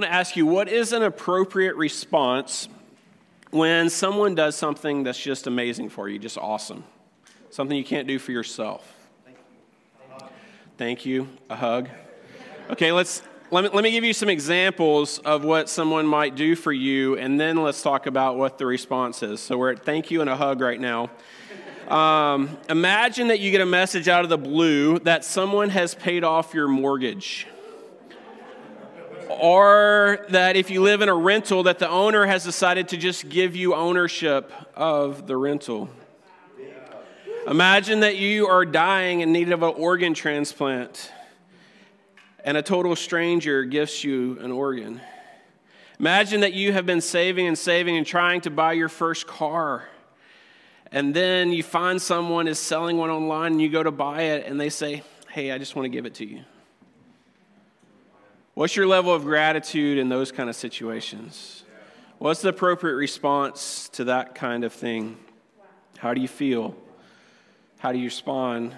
want to ask you what is an appropriate response when someone does something that's just amazing for you, just awesome? Something you can't do for yourself. Thank you. A hug. Okay, let's let me, let me give you some examples of what someone might do for you, and then let's talk about what the response is. So we're at thank you and a hug right now. Um, imagine that you get a message out of the blue that someone has paid off your mortgage or that if you live in a rental that the owner has decided to just give you ownership of the rental. Imagine that you are dying in need of an organ transplant and a total stranger gifts you an organ. Imagine that you have been saving and saving and trying to buy your first car and then you find someone is selling one online and you go to buy it and they say hey i just want to give it to you What's your level of gratitude in those kind of situations? What's the appropriate response to that kind of thing? How do you feel? How do you respond?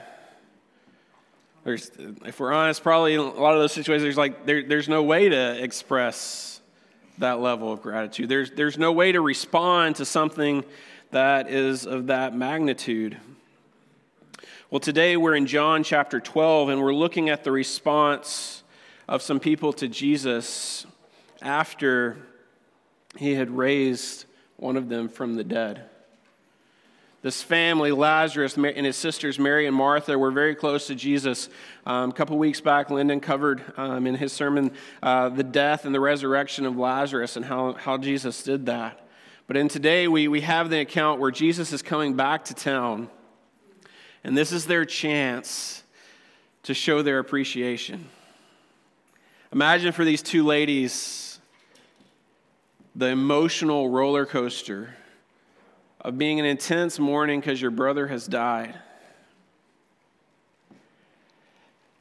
There's, if we're honest, probably a lot of those situations, there's like there, there's no way to express that level of gratitude. There's, there's no way to respond to something that is of that magnitude. Well, today we're in John chapter 12, and we're looking at the response of some people to Jesus after he had raised one of them from the dead. This family, Lazarus and his sisters Mary and Martha, were very close to Jesus. Um, a couple weeks back, Lyndon covered um, in his sermon uh, the death and the resurrection of Lazarus and how, how Jesus did that. But in today, we, we have the account where Jesus is coming back to town, and this is their chance to show their appreciation. Imagine for these two ladies the emotional roller coaster of being an intense mourning because your brother has died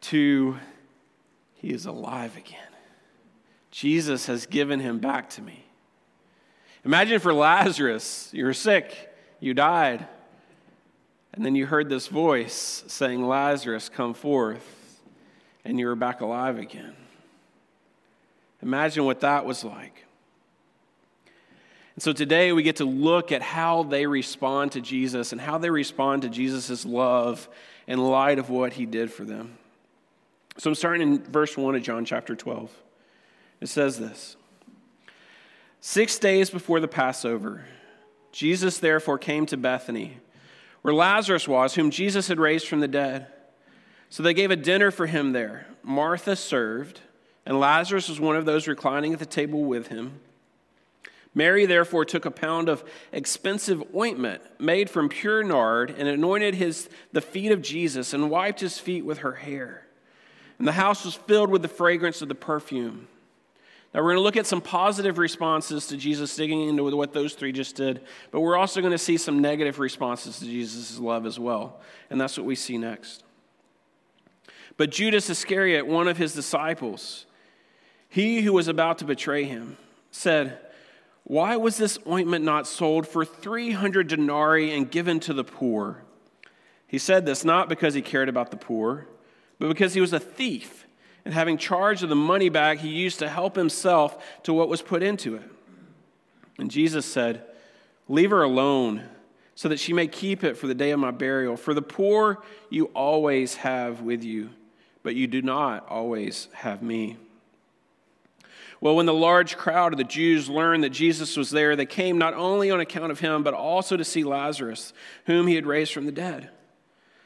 to he is alive again. Jesus has given him back to me. Imagine for Lazarus, you were sick, you died, and then you heard this voice saying, Lazarus, come forth, and you were back alive again. Imagine what that was like. And so today we get to look at how they respond to Jesus and how they respond to Jesus' love in light of what he did for them. So I'm starting in verse 1 of John chapter 12. It says this Six days before the Passover, Jesus therefore came to Bethany, where Lazarus was, whom Jesus had raised from the dead. So they gave a dinner for him there. Martha served and Lazarus was one of those reclining at the table with him. Mary therefore took a pound of expensive ointment made from pure nard and anointed his, the feet of Jesus and wiped his feet with her hair. And the house was filled with the fragrance of the perfume. Now, we're going to look at some positive responses to Jesus, digging into what those three just did, but we're also going to see some negative responses to Jesus' love as well. And that's what we see next. But Judas Iscariot, one of his disciples, he who was about to betray him said, Why was this ointment not sold for 300 denarii and given to the poor? He said this not because he cared about the poor, but because he was a thief, and having charge of the money bag, he used to help himself to what was put into it. And Jesus said, Leave her alone, so that she may keep it for the day of my burial. For the poor you always have with you, but you do not always have me. Well, when the large crowd of the Jews learned that Jesus was there, they came not only on account of him, but also to see Lazarus, whom he had raised from the dead.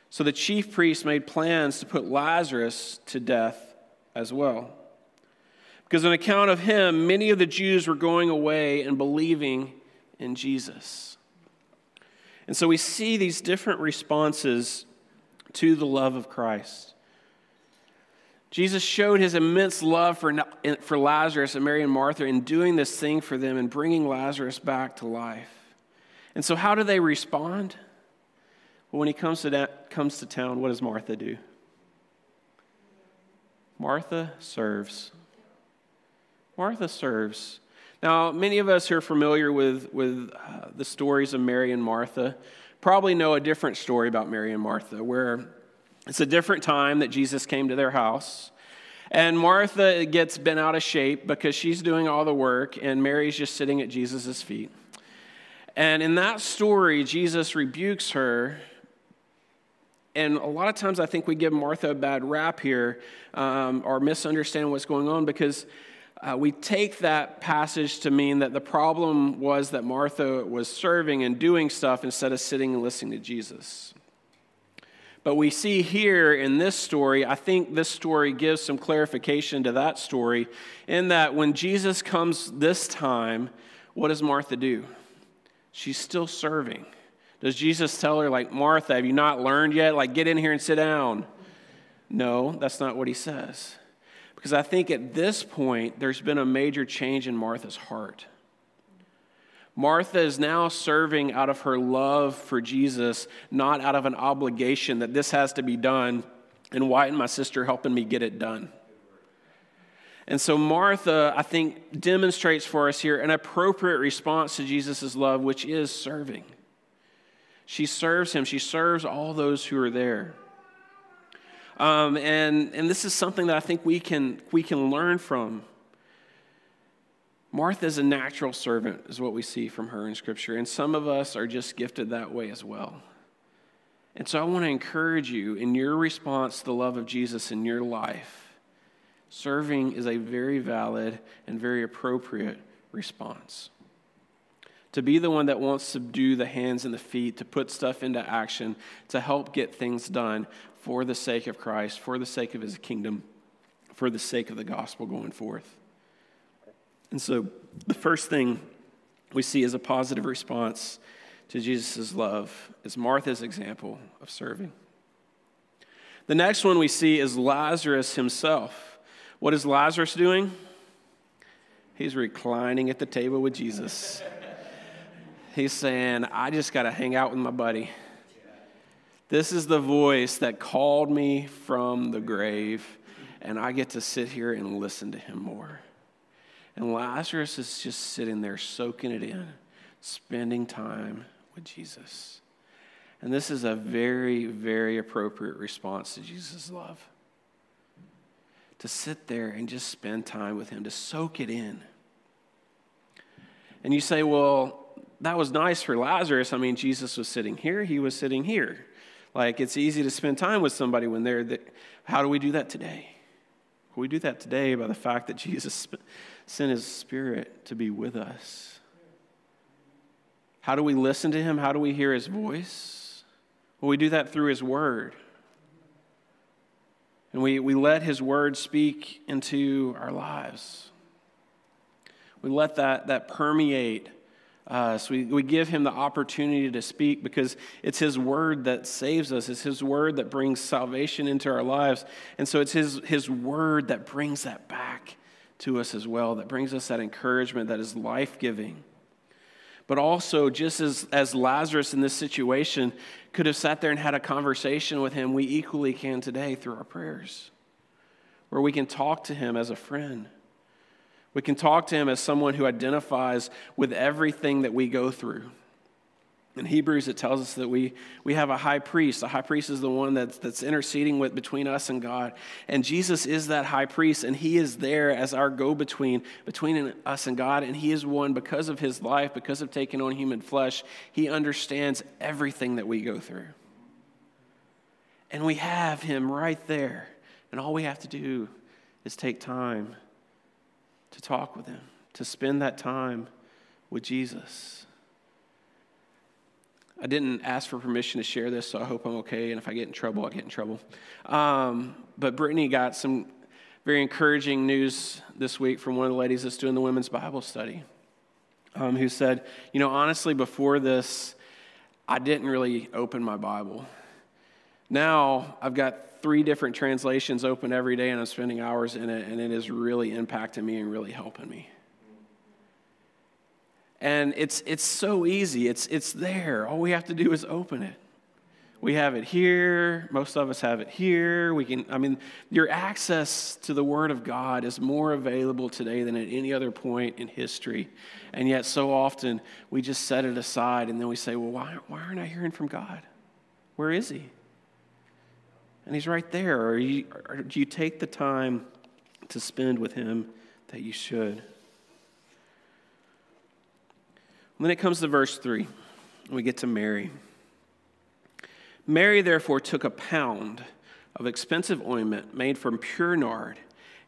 So the chief priests made plans to put Lazarus to death as well. Because on account of him, many of the Jews were going away and believing in Jesus. And so we see these different responses to the love of Christ. Jesus showed his immense love for, for Lazarus and Mary and Martha in doing this thing for them and bringing Lazarus back to life. And so, how do they respond? Well, when he comes to, that, comes to town, what does Martha do? Martha serves. Martha serves. Now, many of us who are familiar with, with uh, the stories of Mary and Martha probably know a different story about Mary and Martha, where it's a different time that Jesus came to their house. And Martha gets bent out of shape because she's doing all the work, and Mary's just sitting at Jesus' feet. And in that story, Jesus rebukes her. And a lot of times I think we give Martha a bad rap here um, or misunderstand what's going on because uh, we take that passage to mean that the problem was that Martha was serving and doing stuff instead of sitting and listening to Jesus. But we see here in this story, I think this story gives some clarification to that story, in that when Jesus comes this time, what does Martha do? She's still serving. Does Jesus tell her, like, Martha, have you not learned yet? Like, get in here and sit down. No, that's not what he says. Because I think at this point, there's been a major change in Martha's heart. Martha is now serving out of her love for Jesus, not out of an obligation that this has to be done, and Wyatt and my sister helping me get it done. And so, Martha, I think, demonstrates for us here an appropriate response to Jesus' love, which is serving. She serves him, she serves all those who are there. Um, and, and this is something that I think we can, we can learn from. Martha is a natural servant, is what we see from her in Scripture. And some of us are just gifted that way as well. And so I want to encourage you in your response to the love of Jesus in your life. Serving is a very valid and very appropriate response to be the one that wants to do the hands and the feet, to put stuff into action, to help get things done for the sake of Christ, for the sake of his kingdom, for the sake of the gospel going forth. And so the first thing we see as a positive response to Jesus' love is Martha's example of serving. The next one we see is Lazarus himself. What is Lazarus doing? He's reclining at the table with Jesus. He's saying, I just got to hang out with my buddy. This is the voice that called me from the grave, and I get to sit here and listen to him more. And Lazarus is just sitting there, soaking it in, spending time with Jesus. And this is a very, very appropriate response to Jesus' love. To sit there and just spend time with him, to soak it in. And you say, well, that was nice for Lazarus. I mean, Jesus was sitting here, he was sitting here. Like, it's easy to spend time with somebody when they're there. How do we do that today? We do that today by the fact that Jesus sent his spirit to be with us. How do we listen to him? How do we hear his voice? Well, we do that through his word. And we, we let his word speak into our lives. We let that, that permeate uh, so we, we give him the opportunity to speak because it's his word that saves us. It's his word that brings salvation into our lives. And so it's his, his word that brings that back to us as well, that brings us that encouragement that is life giving. But also, just as, as Lazarus in this situation could have sat there and had a conversation with him, we equally can today through our prayers, where we can talk to him as a friend we can talk to him as someone who identifies with everything that we go through. In Hebrews, it tells us that we, we have a high priest. The high priest is the one that's, that's interceding with, between us and God. And Jesus is that high priest, and he is there as our go between between us and God. And he is one because of his life, because of taking on human flesh. He understands everything that we go through. And we have him right there. And all we have to do is take time to talk with Him, to spend that time with Jesus. I didn't ask for permission to share this, so I hope I'm okay. And if I get in trouble, I get in trouble. Um, but Brittany got some very encouraging news this week from one of the ladies that's doing the women's Bible study, um, who said, You know, honestly, before this, I didn't really open my Bible. Now I've got three different translations open every day and I'm spending hours in it, and it is really impacting me and really helping me. And it's, it's so easy, it's, it's there. All we have to do is open it. We have it here. Most of us have it here. We can, I mean, your access to the Word of God is more available today than at any other point in history. And yet, so often, we just set it aside and then we say, well, why, why aren't I hearing from God? Where is He? And he's right there. Or, you, or do you take the time to spend with him that you should. then it comes to verse 3. We get to Mary. Mary, therefore, took a pound of expensive ointment made from pure nard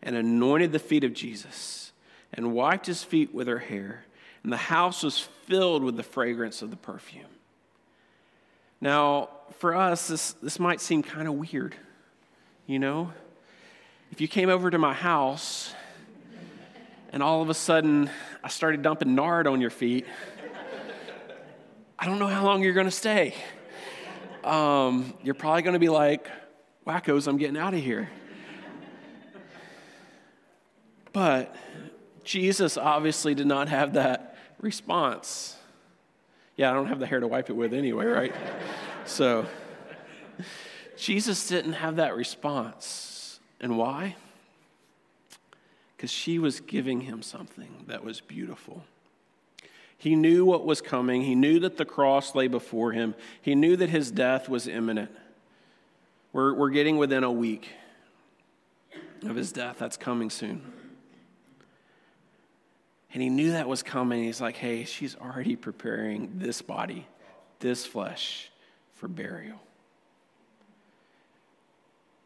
and anointed the feet of Jesus and wiped his feet with her hair. And the house was filled with the fragrance of the perfume. Now, for us, this, this might seem kind of weird, you know? If you came over to my house and all of a sudden I started dumping nard on your feet, I don't know how long you're going to stay. Um, you're probably going to be like, wackos, I'm getting out of here. But Jesus obviously did not have that response. Yeah, I don't have the hair to wipe it with anyway, right? so, Jesus didn't have that response. And why? Because she was giving him something that was beautiful. He knew what was coming. He knew that the cross lay before him. He knew that his death was imminent. We're, we're getting within a week of his death. That's coming soon. And he knew that was coming. He's like, hey, she's already preparing this body, this flesh, for burial.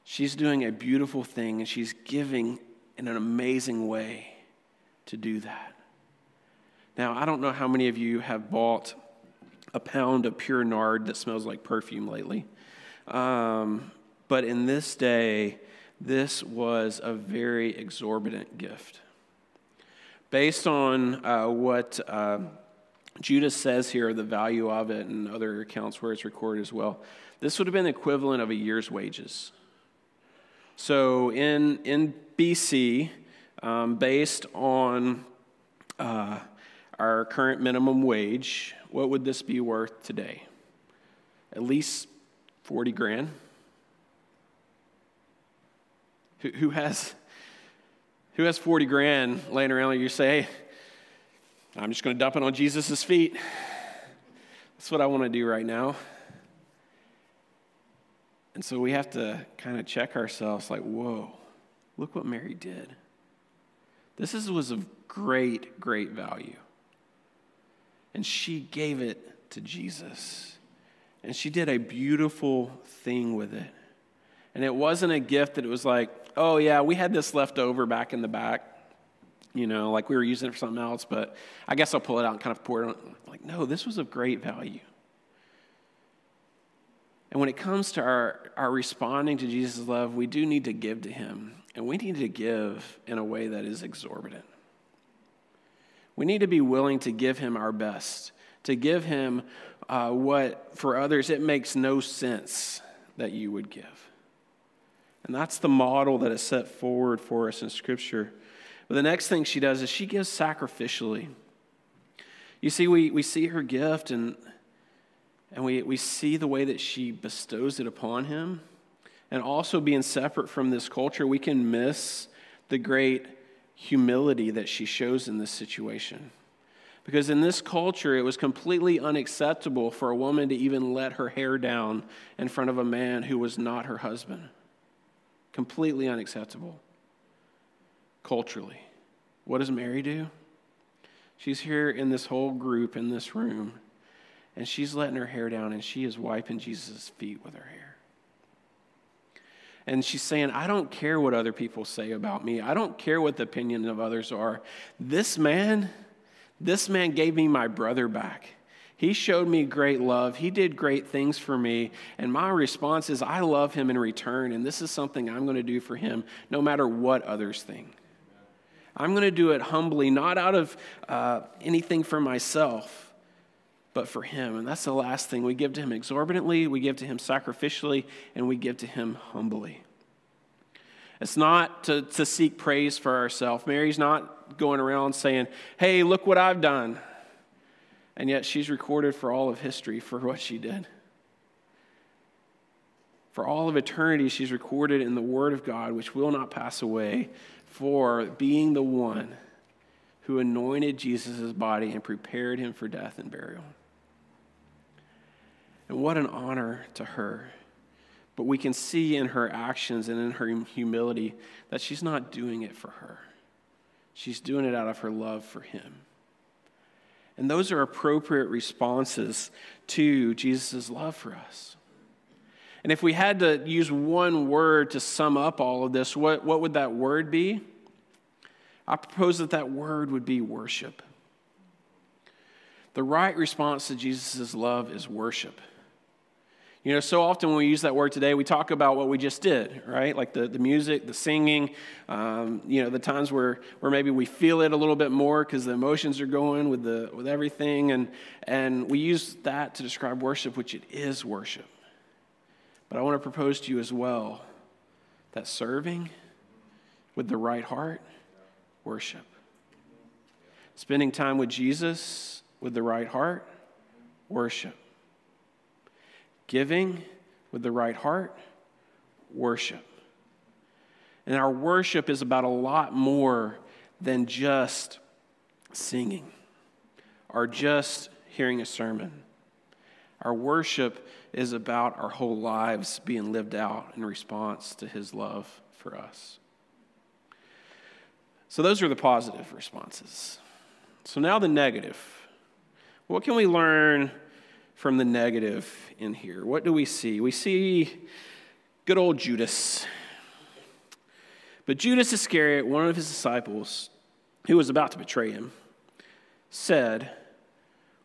She's doing a beautiful thing, and she's giving in an amazing way to do that. Now, I don't know how many of you have bought a pound of pure nard that smells like perfume lately. Um, but in this day, this was a very exorbitant gift. Based on uh, what uh, Judas says here, the value of it, and other accounts where it's recorded as well, this would have been the equivalent of a year's wages. So in, in BC, um, based on uh, our current minimum wage, what would this be worth today? At least 40 grand. Who, who has who has 40 grand laying around and you say, hey, I'm just going to dump it on Jesus' feet? That's what I want to do right now. And so we have to kind of check ourselves like, whoa, look what Mary did. This is, was of great, great value. And she gave it to Jesus. And she did a beautiful thing with it. And it wasn't a gift that it was like, oh, yeah, we had this left over back in the back, you know, like we were using it for something else, but I guess I'll pull it out and kind of pour it on. Like, no, this was of great value. And when it comes to our, our responding to Jesus' love, we do need to give to him. And we need to give in a way that is exorbitant. We need to be willing to give him our best, to give him uh, what for others it makes no sense that you would give. And that's the model that is set forward for us in Scripture. But the next thing she does is she gives sacrificially. You see, we, we see her gift and, and we, we see the way that she bestows it upon him. And also, being separate from this culture, we can miss the great humility that she shows in this situation. Because in this culture, it was completely unacceptable for a woman to even let her hair down in front of a man who was not her husband. Completely unacceptable culturally. What does Mary do? She's here in this whole group in this room, and she's letting her hair down and she is wiping Jesus' feet with her hair. And she's saying, I don't care what other people say about me. I don't care what the opinion of others are. This man, this man gave me my brother back. He showed me great love. He did great things for me. And my response is, I love him in return. And this is something I'm going to do for him no matter what others think. I'm going to do it humbly, not out of uh, anything for myself, but for him. And that's the last thing. We give to him exorbitantly, we give to him sacrificially, and we give to him humbly. It's not to, to seek praise for ourselves. Mary's not going around saying, Hey, look what I've done. And yet she's recorded for all of history for what she did. For all of eternity, she's recorded in the Word of God, which will not pass away, for being the one who anointed Jesus' body and prepared him for death and burial. And what an honor to her. But we can see in her actions and in her humility that she's not doing it for her. She's doing it out of her love for him. And those are appropriate responses to Jesus' love for us. And if we had to use one word to sum up all of this, what, what would that word be? I propose that that word would be worship. The right response to Jesus' love is worship. You know, so often when we use that word today, we talk about what we just did, right? Like the, the music, the singing, um, you know, the times where, where maybe we feel it a little bit more because the emotions are going with, the, with everything. And, and we use that to describe worship, which it is worship. But I want to propose to you as well that serving with the right heart, worship. Spending time with Jesus with the right heart, worship Giving with the right heart, worship. And our worship is about a lot more than just singing or just hearing a sermon. Our worship is about our whole lives being lived out in response to his love for us. So, those are the positive responses. So, now the negative. What can we learn from the negative in here. What do we see? We see good old Judas. But Judas Iscariot, one of his disciples, who was about to betray him, said,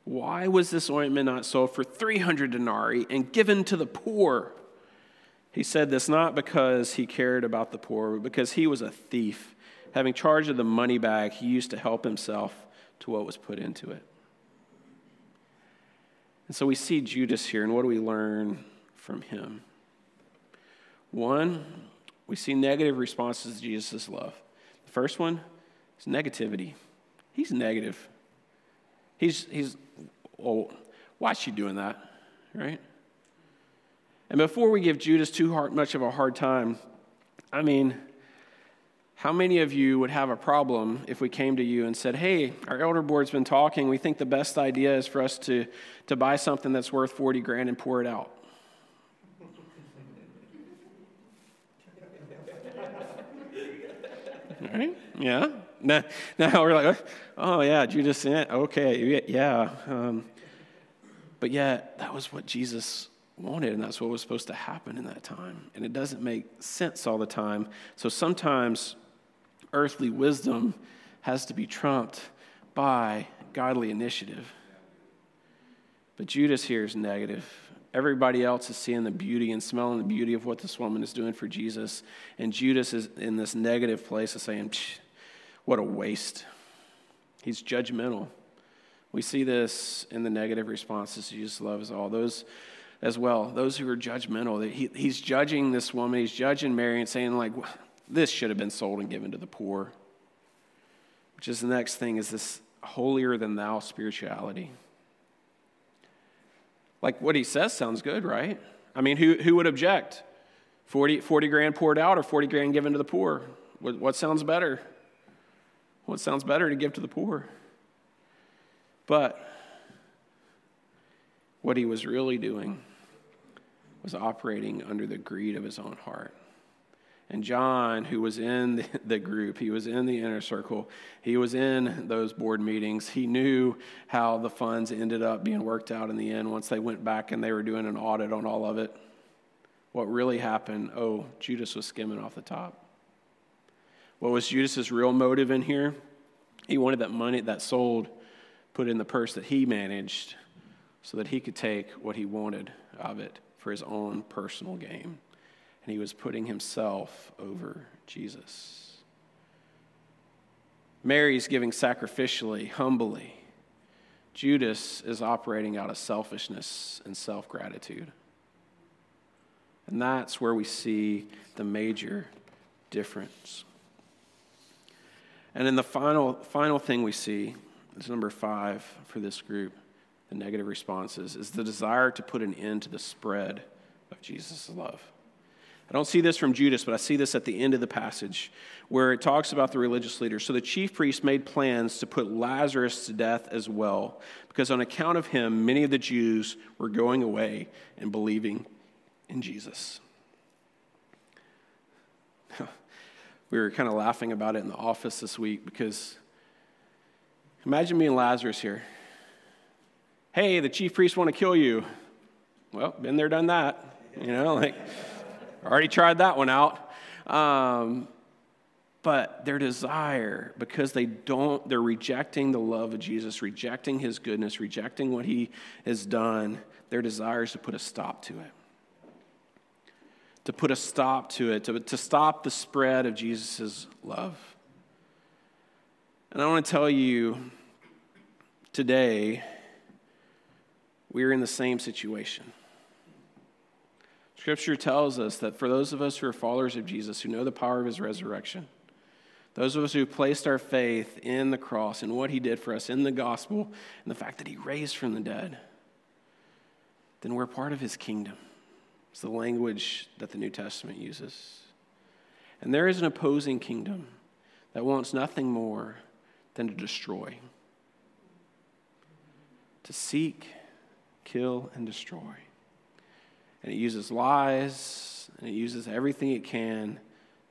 Why was this ointment not sold for 300 denarii and given to the poor? He said this not because he cared about the poor, but because he was a thief. Having charge of the money bag, he used to help himself to what was put into it. And so we see Judas here, and what do we learn from him? One, we see negative responses to Jesus' love. The first one is negativity. He's negative. He's, he's oh, why is she doing that? Right? And before we give Judas too hard, much of a hard time, I mean, how many of you would have a problem if we came to you and said, Hey, our elder board's been talking. We think the best idea is for us to, to buy something that's worth 40 grand and pour it out? Yeah. Now, now we're like, oh, yeah, Judas, okay, yeah. Um, but yet, that was what Jesus wanted, and that's what was supposed to happen in that time. And it doesn't make sense all the time. So sometimes earthly wisdom has to be trumped by godly initiative. But Judas here is negative. Everybody else is seeing the beauty and smelling the beauty of what this woman is doing for Jesus. And Judas is in this negative place of saying, what a waste. He's judgmental. We see this in the negative responses Jesus' loves all. Those as well, those who are judgmental. He, he's judging this woman, he's judging Mary and saying, like, this should have been sold and given to the poor. Which is the next thing is this holier than thou spirituality. Like what he says sounds good, right? I mean, who, who would object? 40, 40 grand poured out or 40 grand given to the poor? What, what sounds better? What sounds better to give to the poor? But what he was really doing was operating under the greed of his own heart. And John, who was in the group, he was in the inner circle, he was in those board meetings. He knew how the funds ended up being worked out in the end once they went back and they were doing an audit on all of it. What really happened? Oh, Judas was skimming off the top. What was Judas's real motive in here? He wanted that money that sold put in the purse that he managed so that he could take what he wanted of it for his own personal gain and he was putting himself over Jesus. Mary's giving sacrificially, humbly. Judas is operating out of selfishness and self gratitude. And that's where we see the major difference. And then the final, final thing we see is number five for this group, the negative responses, is the desire to put an end to the spread of Jesus' love. I don't see this from Judas, but I see this at the end of the passage where it talks about the religious leaders. So the chief priests made plans to put Lazarus to death as well, because on account of him, many of the Jews were going away and believing in Jesus. we were kind of laughing about it in the office this week because imagine me and Lazarus here. Hey, the chief priests want to kill you. Well, been there, done that. You know, like, already tried that one out. Um, but their desire, because they don't, they're rejecting the love of Jesus, rejecting his goodness, rejecting what he has done, their desire is to put a stop to it. To put a stop to it, to, to stop the spread of Jesus' love. And I want to tell you today, we're in the same situation. Scripture tells us that for those of us who are followers of Jesus, who know the power of his resurrection, those of us who placed our faith in the cross and what he did for us in the gospel and the fact that he raised from the dead, then we're part of his kingdom. It's the language that the New Testament uses. And there is an opposing kingdom that wants nothing more than to destroy, to seek, kill, and destroy. And it uses lies and it uses everything it can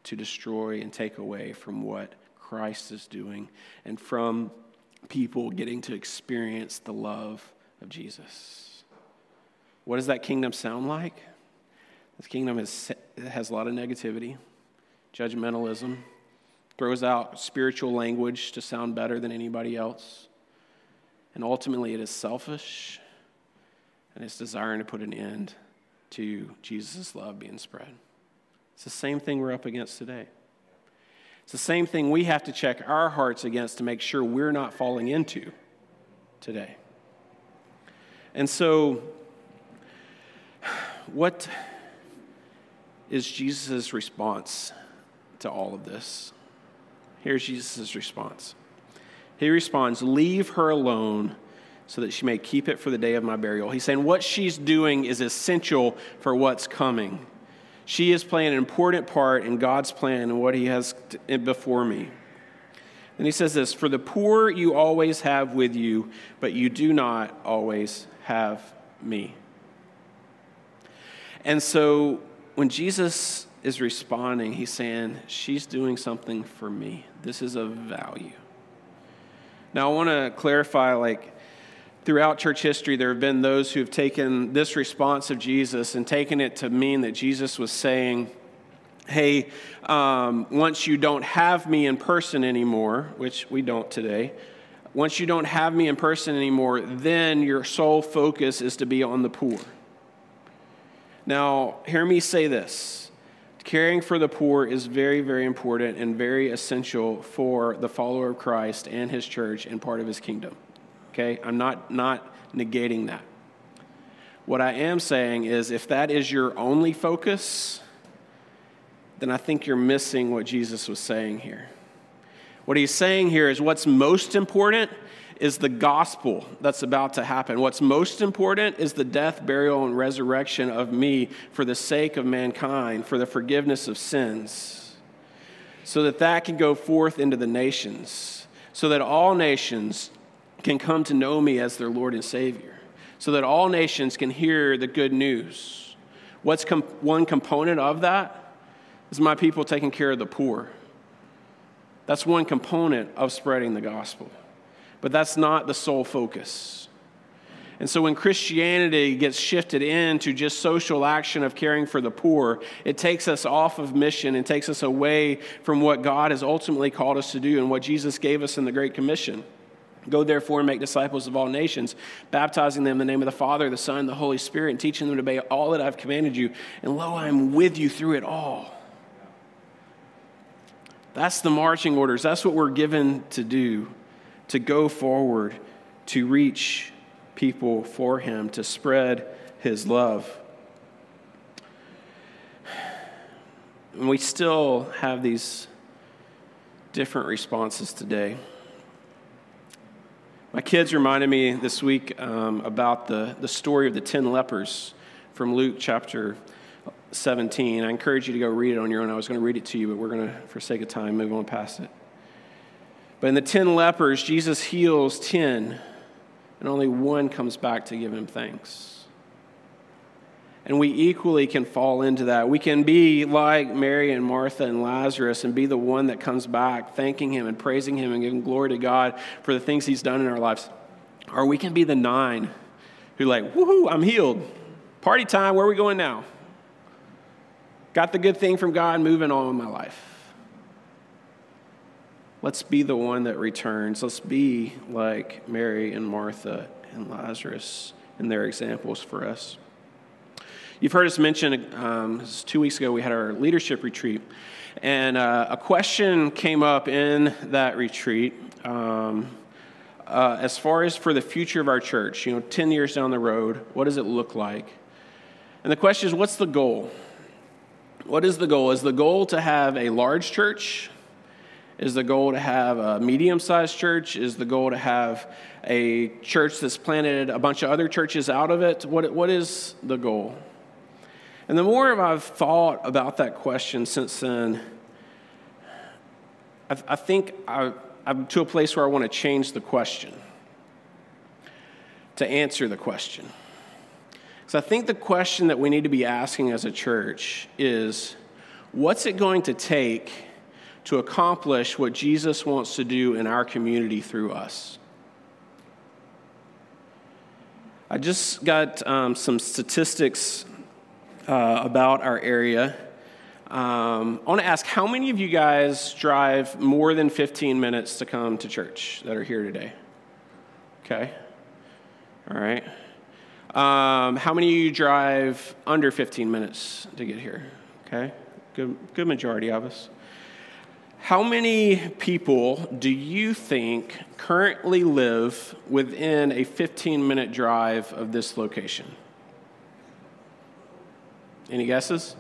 to destroy and take away from what Christ is doing and from people getting to experience the love of Jesus. What does that kingdom sound like? This kingdom is, has a lot of negativity, judgmentalism, throws out spiritual language to sound better than anybody else. And ultimately, it is selfish and it's desiring to put an end to Jesus' love being spread. It's the same thing we're up against today. It's the same thing we have to check our hearts against to make sure we're not falling into today. And so, what is Jesus' response to all of this? Here's Jesus' response. He responds, Leave her alone so that she may keep it for the day of my burial. He's saying what she's doing is essential for what's coming. She is playing an important part in God's plan and what He has before me. And he says this For the poor you always have with you, but you do not always have me. And so when Jesus is responding, he's saying, She's doing something for me. This is of value. Now, I want to clarify like, throughout church history, there have been those who have taken this response of Jesus and taken it to mean that Jesus was saying, Hey, um, once you don't have me in person anymore, which we don't today, once you don't have me in person anymore, then your sole focus is to be on the poor. Now, hear me say this caring for the poor is very, very important and very essential for the follower of Christ and his church and part of his kingdom. Okay? I'm not, not negating that. What I am saying is if that is your only focus, then I think you're missing what Jesus was saying here. What he's saying here is what's most important is the gospel that's about to happen. What's most important is the death, burial, and resurrection of me for the sake of mankind, for the forgiveness of sins, so that that can go forth into the nations, so that all nations can come to know me as their Lord and Savior, so that all nations can hear the good news. What's one component of that is my people taking care of the poor. That's one component of spreading the gospel, but that's not the sole focus. And so when Christianity gets shifted into just social action of caring for the poor, it takes us off of mission and takes us away from what God has ultimately called us to do and what Jesus gave us in the Great Commission. Go therefore and make disciples of all nations, baptizing them in the name of the Father, the Son, and the Holy Spirit, and teaching them to obey all that I've commanded you. And lo, I am with you through it all. That's the marching orders. That's what we're given to do to go forward, to reach people for Him, to spread His love. And we still have these different responses today. My kids reminded me this week um, about the, the story of the 10 lepers from Luke chapter 17. I encourage you to go read it on your own. I was going to read it to you, but we're going to, for sake of time, move on past it. But in the 10 lepers, Jesus heals 10, and only one comes back to give him thanks. And we equally can fall into that. We can be like Mary and Martha and Lazarus and be the one that comes back thanking him and praising him and giving glory to God for the things he's done in our lives. Or we can be the nine who, like, woohoo, I'm healed. Party time, where are we going now? Got the good thing from God, moving on in my life. Let's be the one that returns. Let's be like Mary and Martha and Lazarus and their examples for us. You've heard us mention, um, two weeks ago, we had our leadership retreat, and uh, a question came up in that retreat um, uh, as far as for the future of our church, you know, 10 years down the road, what does it look like? And the question is, what's the goal? What is the goal? Is the goal to have a large church? Is the goal to have a medium sized church? Is the goal to have a church that's planted a bunch of other churches out of it? What, what is the goal? And the more I've thought about that question since then, I, I think I, I'm to a place where I want to change the question to answer the question. So I think the question that we need to be asking as a church is what's it going to take to accomplish what Jesus wants to do in our community through us? I just got um, some statistics uh, about our area. Um, I want to ask how many of you guys drive more than 15 minutes to come to church that are here today? Okay. All right. Um, how many of you drive under 15 minutes to get here? Okay. Good, good majority of us. How many people do you think currently live within a 15 minute drive of this location? Any guesses?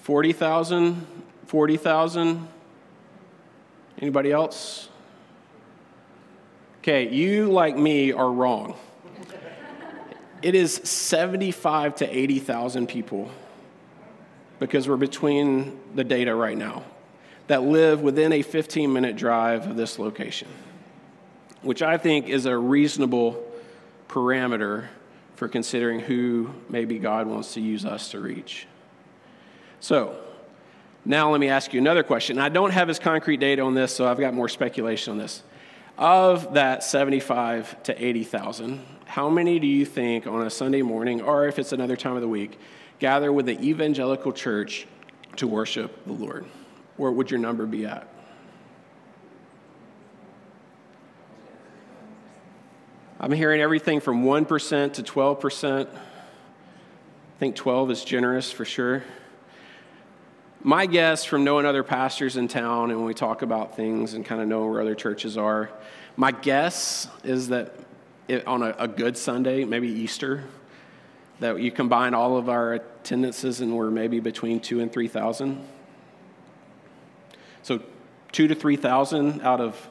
40,000? 40,000? Anybody else? Okay, you, like me, are wrong. It is 75 to 80,000 people because we're between the data right now that live within a 15 minute drive of this location, which I think is a reasonable parameter for considering who maybe God wants to use us to reach. So, now let me ask you another question. I don't have as concrete data on this, so I've got more speculation on this. Of that 75 to 80,000, how many do you think on a Sunday morning, or if it's another time of the week, gather with the evangelical church to worship the Lord? Where would your number be at? I'm hearing everything from 1% to 12%. I think 12 is generous for sure. My guess from knowing other pastors in town and when we talk about things and kind of knowing where other churches are, my guess is that it, on a, a good Sunday, maybe Easter, that you combine all of our attendances and we're maybe between two and 3,000. So two to 3,000 out of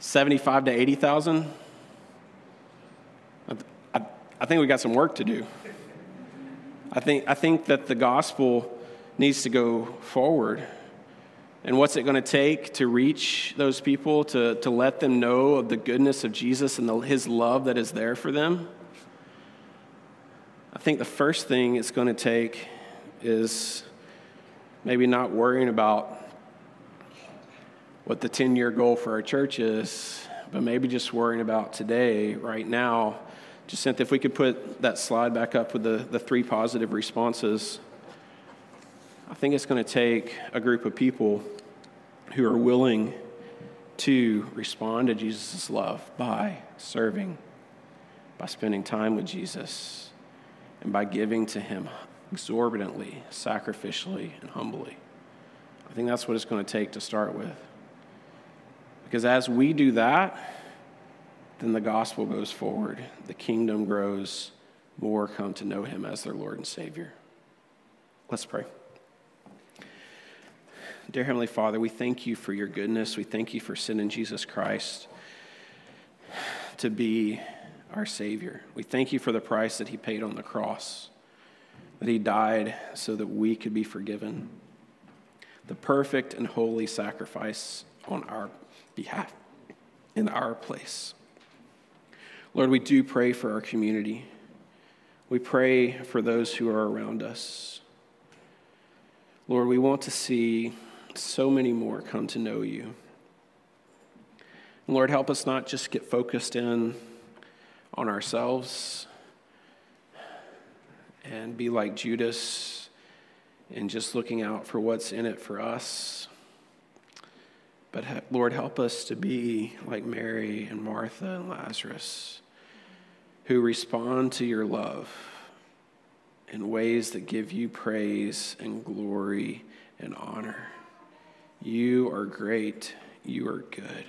75 to 80,000. I think we got some work to do. I think, I think that the gospel needs to go forward. And what's it going to take to reach those people, to, to let them know of the goodness of Jesus and the, his love that is there for them? I think the first thing it's going to take is maybe not worrying about what the 10 year goal for our church is, but maybe just worrying about today, right now, Jacinth, if we could put that slide back up with the, the three positive responses. I think it's going to take a group of people who are willing to respond to Jesus' love by serving, by spending time with Jesus, and by giving to Him exorbitantly, sacrificially, and humbly. I think that's what it's going to take to start with. Because as we do that, then the gospel goes forward, the kingdom grows, more come to know him as their Lord and Savior. Let's pray. Dear Heavenly Father, we thank you for your goodness. We thank you for sending Jesus Christ to be our Savior. We thank you for the price that he paid on the cross, that he died so that we could be forgiven. The perfect and holy sacrifice on our behalf, in our place. Lord, we do pray for our community. We pray for those who are around us. Lord, we want to see so many more come to know you. Lord, help us not just get focused in on ourselves and be like Judas and just looking out for what's in it for us. But Lord, help us to be like Mary and Martha and Lazarus who respond to your love in ways that give you praise and glory and honor. You are great. You are good.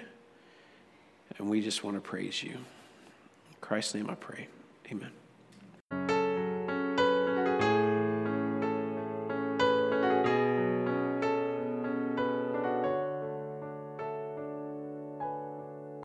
And we just want to praise you. In Christ's name I pray. Amen.